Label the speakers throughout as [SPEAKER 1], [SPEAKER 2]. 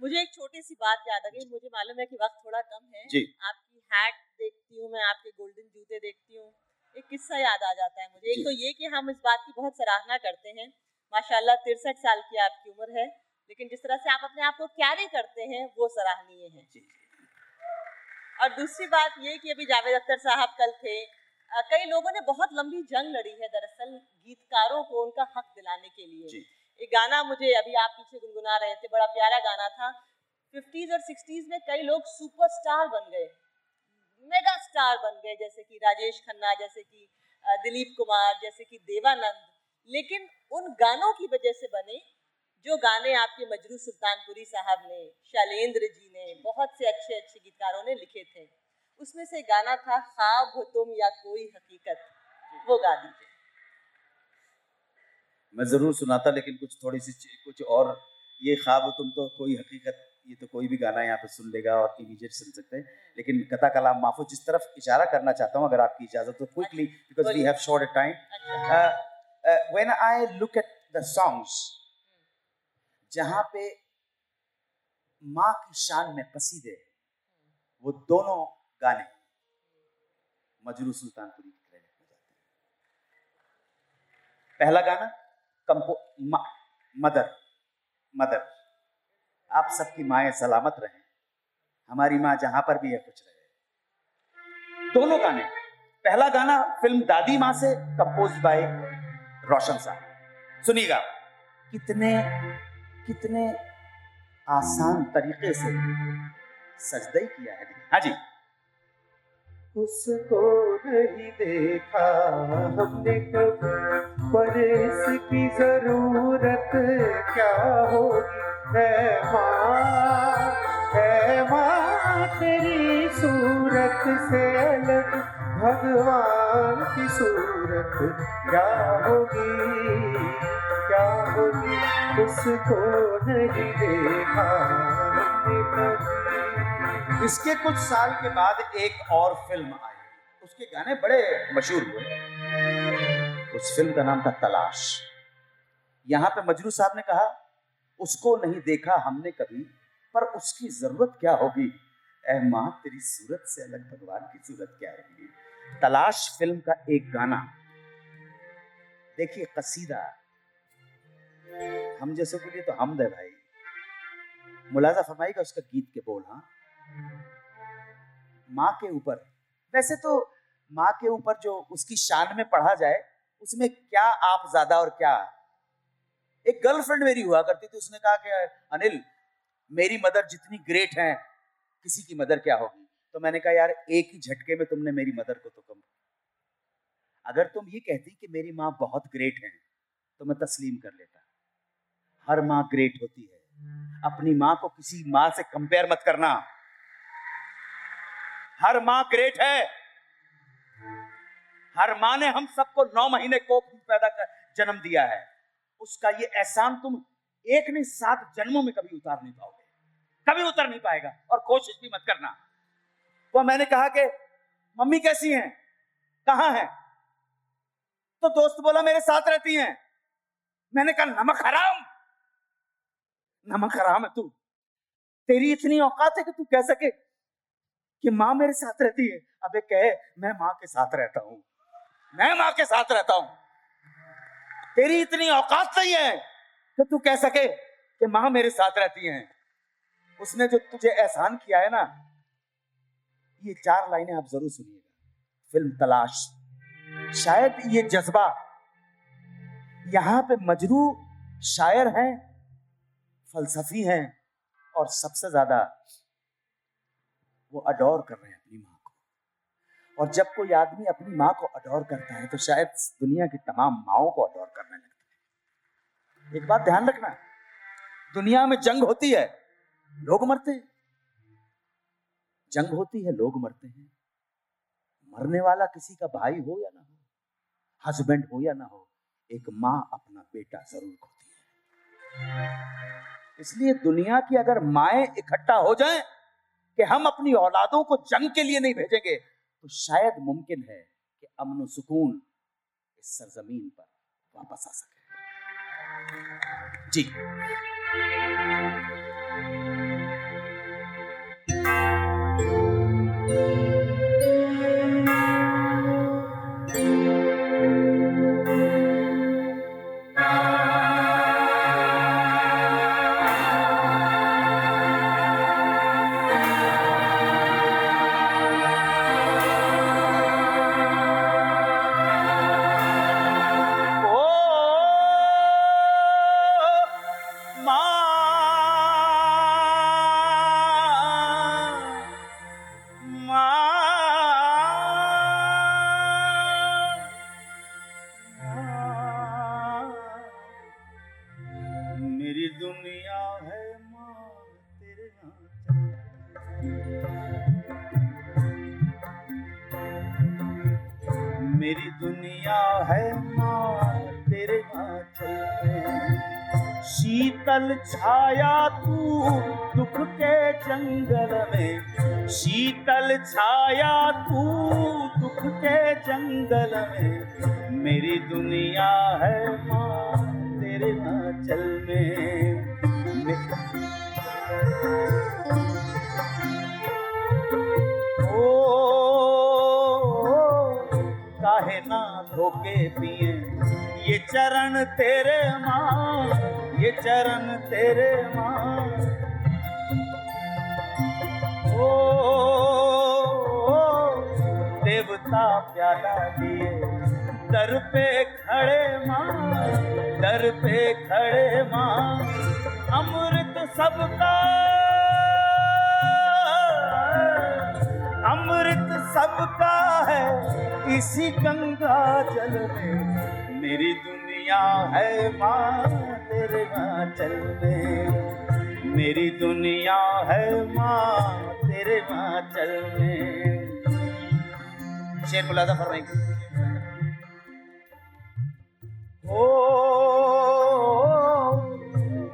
[SPEAKER 1] मुझे एक छोटी सी बात याद आ गई। मुझे मालूम है कि वक्त थोड़ा कम है।
[SPEAKER 2] जी।
[SPEAKER 1] आपकी हैट देखती हूँ मैं आपके गोल्डन जूते देखती हूँ। एक किस्सा याद आ जाता है मुझे। एक तो ये कि हम इस बात की बहुत सराहना करते हैं। माशाल्लाह तिरसठ साल की आपकी उम्र है लेकिन जिस तरह से आप अपने आप को कैरी करते हैं वो सराहनीय है। और दूसरी बात ये कि अभी जावेद अख्तर साहब कल थे। कई लोगों ने बहुत लंबी जंग लड़ी है दरअसल गीतकारों को उनका हक दिलाने के लिए। एक गाना मुझे अभी आप पीछे गुनगुना रहे थे, बड़ा प्यारा गाना था। फिफ्टीज और सिक्सटीज में कई लोग सुपरस्टार बन गए मेगा स्टार बन गए, जैसे कि राजेश खन्ना, जैसे कि दिलीप कुमार, जैसे कि देवानंद। लेकिन उन गानों की वजह से बने जो गाने आपके मजरू सुल्तानपुरी साहब ने, शैलेंद्र जी ने, बहुत से अच्छे अच्छे गीतकारों ने लिखे थे। उसमें से गाना था, ख्वाब हो तुम या कोई हकीकत। वो गा दीजिए।
[SPEAKER 2] मैं ज़रूर सुनाता लेकिन कुछ थोड़ी सी कुछ और ये ख्वाब तुम तो कोई हकीकत ये तो कोई भी गाना यहाँ पे सुन लेगा और इमीडिएट सुन सकते हैं। लेकिन कथा कलाम माफो जिस तरफ़ इशारा करना चाहता हूँ अगर आपकी इजाज़त हो quickly because we have short time when I look at the songs जहाँ पे माँ की शान में कसीदे वो दोनों गाने मजरू सुल्तानपुरी की क्रेडिट में जाते हैं। पहला गाना कंपो मदर मदर, आप सबकी माएँ सलामत रहें। हमारी माँ जहाँ पर भी है, कुछ रहे। दोनों गाने। पहला गाना फ़िल्म दादी माँ से कंपोज बाय रोशन साहब। सुनिएगा। कितने कितने आसान तरीके से सजदई किया है। हाँ जी।
[SPEAKER 3] उसको नहीं देखा हमने कभी। पर इसकी ज़रूरत क्या होगी? है माँ है माँ, तेरी सूरत से अलग भगवान की सूरत क्या होगी? क्या होगी? उसको नहीं देखा हमने कभी।
[SPEAKER 2] इसके कुछ साल के बाद एक और फ़िल्म आई। उसके गाने बड़े मशहूर हुए। उस फ़िल्म का नाम था तलाश। यहाँ पे मजरू साहब ने कहा, उसको नहीं देखा हमने कभी, पर उसकी ज़रूरत क्या होगी? माँ, तेरी सूरत से अलग भगवान की सूरत क्या होगी? तलाश फ़िल्म का एक गाना। देखिए कसीदा। हम जैसे के लिए तो हमद है भाई। मुलाजा फरमाइएगा उसका गीत के बोल हाँ? माँ के ऊपर। वैसे तो माँ के ऊपर जो उसकी शान में पढ़ा जाए, उसमें क्या आप ज़्यादा और क्या? एक गर्लफ्रेंड मेरी हुआ करती थी, उसने कहा कि, अनिल, मेरी मदर जितनी ग्रेट है, किसी की मदर क्या होगी? तो मैंने कहा, यार, एक ही झटके में तुमने मेरी मदर को तो कम अगर तुम ये कहती कि मेरी माँ बहुत ग्रेट है तो मैं तस्लीम कर लेता। हर माँ ग्रेट होती है। अपनी माँ को किसी माँ से कंपेयर मत करना। हर माँ ग्रेट है। हर माँ ने हम सबको नौ महीने कोख में पैदा कर, जन्म दिया है। उसका ये एहसान तुम एक नहीं, सात जन्मों में कभी उतार नहीं पाओगे। कभी उतर नहीं पाएगा और कोशिश भी मत करना। वो मैंने कहा कि, मम्मी कैसी हैं? कहाँ हैं? तो दोस्त बोला, मेरे साथ रहती हैं। मैंने कहा, नमक हराम। नमक हराम है तू। तेरी इतनी औकात है कि तू कह सके कि माँ मेरे साथ रहती है? अबे कहे, मैं माँ के साथ रहता हूँ। मैं माँ के साथ रहता हूँ। तेरी इतनी औकात नहीं है कि तू कह सके कि माँ मेरे साथ रहती है। उसने जो तुझे एहसान किया है ना, ये चार लाइनें आप ज़रूर सुनिएगा। फ़िल्म तलाश। शायद ये जज्बा यहाँ पे मजरू शायर हैं, फलसफी हैं और सबसे ज़्यादा वो अडोर कर रहे हैं अपनी माँ को। और जब कोई आदमी अपनी माँ को अडोर करता है तो शायद दुनिया की तमाम माओ को अडोर करने लगता है। एक बात ध्यान रखना, दुनिया में जंग होती है, लोग मरते हैं। जंग होती है, लोग मरते हैं। मरने वाला किसी का भाई हो या ना हो हस्बैंड हो या ना हो, एक माँ अपना बेटा ज़रूर खोती है। इसलिए दुनिया की अगर माए इकट्ठा हो जाएँ कि हम अपनी औलादों को जंग के लिए नहीं भेजेंगे तो शायद मुमकिन है कि अमन सुकून इस सरजमीन पर वापस आ सके। जी। है माँ तेरे में शीतल छाया तू दुख के जंगल में। शीतल छाया तू दुख के जंगल में। मेरी दुनिया है माँ तेरे आंचल में। धोके पिए। ये चरण तेरे माँ, ये चरण तेरे माँ। ओ, देवता प्याला दिए। दर पे खड़े माँ, दर पे खड़े माँ। अमृत सबका सबका है इसी गंगा जल में। मेरी दुनिया है माँ तेरे आंचल में। मेरी दुनिया है माँ तेरे आंचल में। शेर मुलादा फरमाएँगे ओ,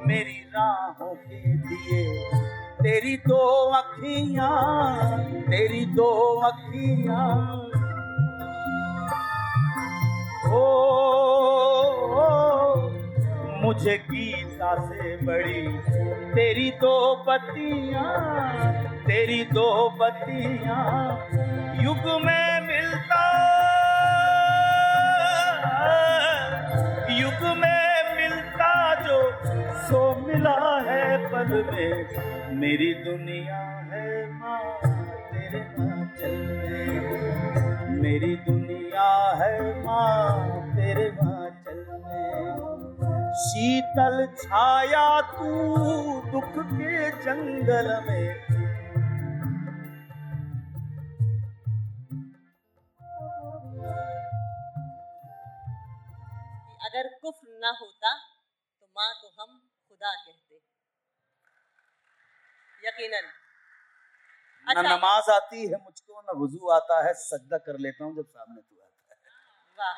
[SPEAKER 2] मेरी राहों के दिए तेरी दो अखियाँ तेरी दो अखियाँ। ओ, ओ, मुझे गीता से बड़ी तेरी दो बत्तियाँ तेरी दो बत्तियाँ युग में मिलता। युग में मिलता जो सो मिला है पल में मेरी दुनिया है माँ, तेरे आंचल में। मेरी दुनिया है माँ, तेरे आंचल में। शीतल छाया तू दुख के जंगल में।
[SPEAKER 1] अगर कुफ न होता तो माँ को हम खुदा कहते यकीनन।
[SPEAKER 2] न
[SPEAKER 1] अच्छा।
[SPEAKER 2] नमाज़ आती है मुझको न वज़ू आता है सजदा कर लेता हूँ जब सामने तू आता है।
[SPEAKER 1] वाह।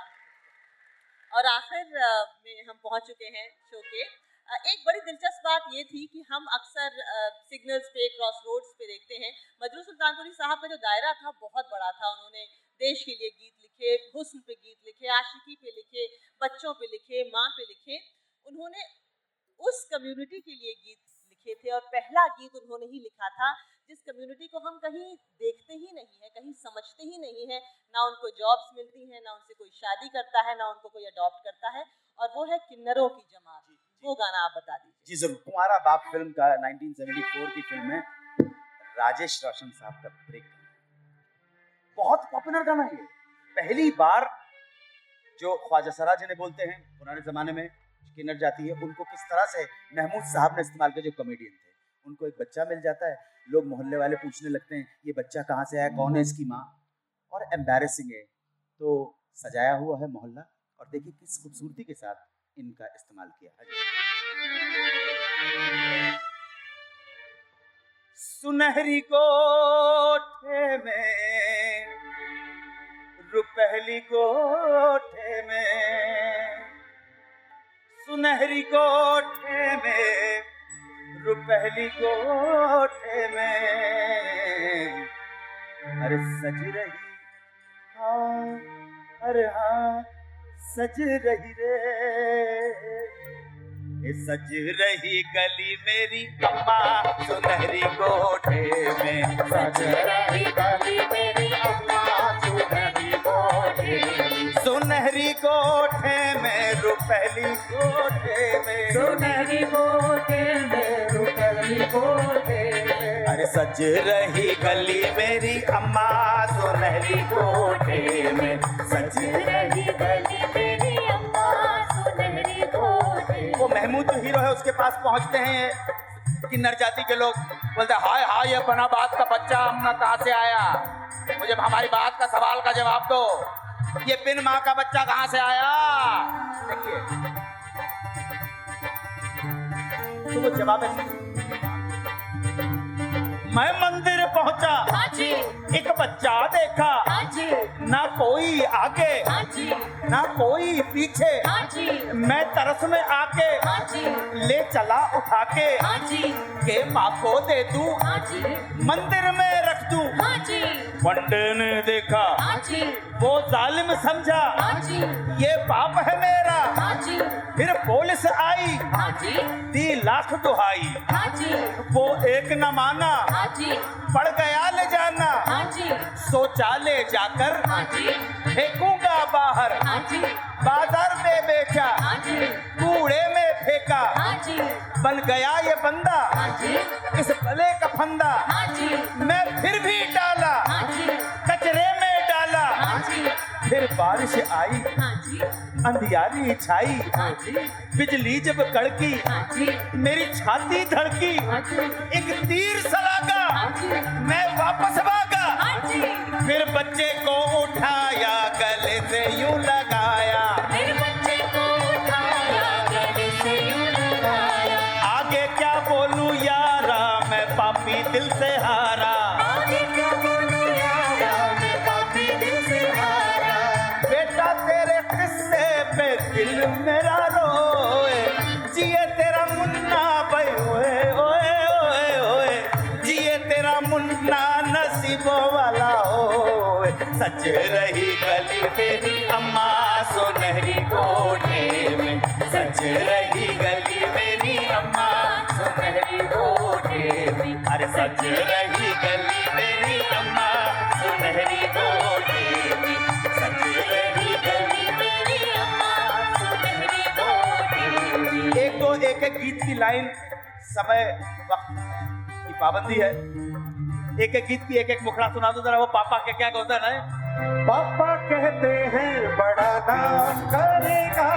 [SPEAKER 1] और आखिर में हम पहुँच चुके हैं शो के। एक बड़ी दिलचस्प बात ये थी कि हम अक्सर सिग्नल्स पे क्रॉस रोड्स पे देखते हैं। मजरू सुल्तानपुरी साहब का जो दायरा था बहुत बड़ा था। उन्होंने देश के लिए गीत लिखे हुस्न पे गीत लिखे आशिकी पे लिखे बच्चों पे लिखे माँ पे लिखे। उन्होंने उस कम्युनिटी के लिए गीत लिखे थे और पहला गीत उन्होंने ही लिखा था जिस कम्युनिटी को हम कहीं देखते ही नहीं है कहीं समझते ही नहीं है ना उनको जॉब्स मिलती हैं ना उनसे कोई शादी करता है ना उनको कोई अडॉप्ट करता है और वो है किन्नरों की जमात। वो गाना आप बता दीजिए।
[SPEAKER 2] जी ज़रूर। तुम्हारा बाप फ़िल्म का 1974 की फ़िल्म है राजेश रोशन साहब का ब्रेक बहुत पॉपुलर गाना है पहली बार जो ख्वाजा सराज जिन्हें बोलते हैं पुराने जमाने में किन्नर जाती है, उनको किस तरह से महमूद साहब ने इस्तेमाल किया, जो कॉमेडियन थे, उनको एक बच्चा मिल जाता है, लोग मोहल्ले वाले पूछने लगते हैं, ये बच्चा कहाँ से आया, कौन है इसकी माँ? और एम्बेरसिंग है तो सजाया हुआ है मोहल्ला, और देखिए किस खूबसूरती के साथ इनका इस्तेमाल किया है। सुनहरी कोठे में, रुपहली कोठे में सुनहरी कोठे में रुपहली कोठे में। अरे सज रही हाँ अरे हाँ सज रही रे। सज रही गली मेरी अम्मा सुनहरी कोठे में। सज
[SPEAKER 3] रही गली मेरी अम्मा सुनहरी कोठे
[SPEAKER 2] सुनहरी कोठे में रुपहली में
[SPEAKER 3] सुनहरी कोठे में रुपहली कोठे में।
[SPEAKER 2] अरे सज रही गली मेरी अम्मा सुनहरी कोठे में सज
[SPEAKER 3] रही गली मेरी अम्मा सुनहरी में।
[SPEAKER 2] वो महमूद जो हीरो है उसके पास पहुँचते हैं किन्नर जाति के लोग बोलते हाय हाय ये बना बात का बच्चा हमने कहाँ से आया मुझे हमारी बात का सवाल का जवाब दो ये बिन माँ का बच्चा कहाँ से आया? देखिए। तो वो जवाब है। मैं मंदिर पहुँचा।
[SPEAKER 3] जी।
[SPEAKER 2] एक बच्चा देखा।
[SPEAKER 3] हाँ जी।
[SPEAKER 2] ना कोई आगे।
[SPEAKER 3] हाँ जी।
[SPEAKER 2] ना कोई पीछे।
[SPEAKER 3] हाँ जी।
[SPEAKER 2] मैं तरस में आके।
[SPEAKER 3] हाँ जी।
[SPEAKER 2] ले चला उठा के।
[SPEAKER 3] हाँ जी।
[SPEAKER 2] के माँ को दे दूँ।
[SPEAKER 3] हाँ जी।
[SPEAKER 2] मंदिर में
[SPEAKER 3] हाँ
[SPEAKER 2] पंडे ने देखा
[SPEAKER 3] हाँ
[SPEAKER 2] वो जालिम समझा
[SPEAKER 3] हाँ
[SPEAKER 2] ये पाप है मेरा
[SPEAKER 3] हाँ
[SPEAKER 2] फिर पुलिस आई
[SPEAKER 3] हाँ
[SPEAKER 2] दी लाख दुहाई
[SPEAKER 3] हाँ जी
[SPEAKER 2] वो एक न माना
[SPEAKER 3] हाँ
[SPEAKER 2] पड़ गया ले जाना
[SPEAKER 3] हाँ
[SPEAKER 2] सोचा ले जाकर
[SPEAKER 3] हाँ
[SPEAKER 2] फेंकूँगा बाहर
[SPEAKER 3] हाँ
[SPEAKER 2] बाज़ार में बेचा
[SPEAKER 3] हाँ
[SPEAKER 2] कूड़े में फेंका
[SPEAKER 3] हाँ
[SPEAKER 2] बन गया ये बंदा
[SPEAKER 3] हाँ
[SPEAKER 2] इस भले का फंदा
[SPEAKER 3] हाँ
[SPEAKER 2] मैं फिर बारिश आई
[SPEAKER 3] हाँ जी।
[SPEAKER 2] अंधियारी छाई
[SPEAKER 3] हाँ जी।
[SPEAKER 2] बिजली जब कड़की
[SPEAKER 3] हाँ जी।
[SPEAKER 2] मेरी छाती धड़की
[SPEAKER 3] हाँ जी।
[SPEAKER 2] एक तीर सलागा
[SPEAKER 3] हाँ जी।
[SPEAKER 2] मैं वापस भागा।
[SPEAKER 3] हाँ जी।
[SPEAKER 2] फिर बच्चे को उठाया गले से यूँ रही गली मेरी अम्मा सुनहरी कोठे में। रही गली मेरी अम्मा सुनहरी कोठे में। अरे रही गली मेरी अम्मा सुनहरी कोठे में। रही गली
[SPEAKER 3] मेरी अम्मा सुनहरी कोठी
[SPEAKER 2] एक दो, एक गीत की लाइन समय, वक्त की पाबंदी है। एक एक गीत की एक एक मुखड़ा सुना दो, जरा वो पापा के क्या होता है? ना
[SPEAKER 4] पापा कहते हैं, बड़ा नाम करेगा।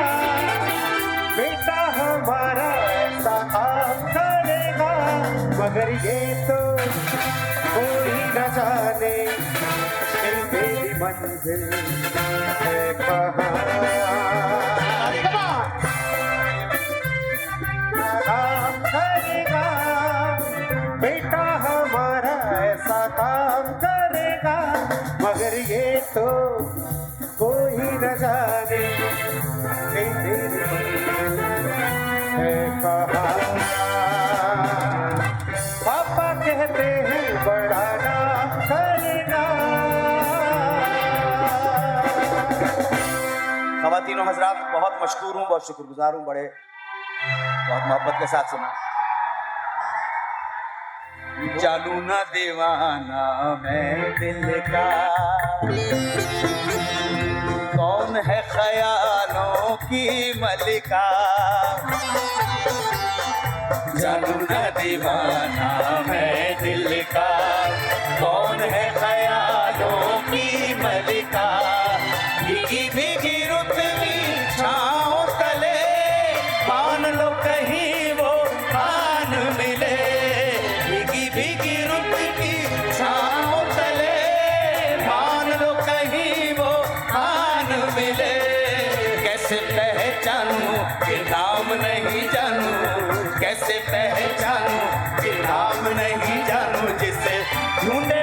[SPEAKER 4] बेटा हमारा ऐसा काम करेगा। मगर ये तो कोई न जाने मेरी मंजिल है कहाँ? करेगा मगर ये तो कोई न जाने। पापा कहते हैं, बड़ा नाम करेगा
[SPEAKER 2] खवातीनों हजरात, बहुत मशहूर हूँ, बहुत शुक्रगुजार हूँ, बड़े बहुत मोहब्बत के साथ सुना चालू न दीवाना मैं दिल का। कौन है ख्यालों की मलिका? चालू न दीवाना मैं दिल का। पहचानूं कि नाम नहीं जानो जिसे ढूंढे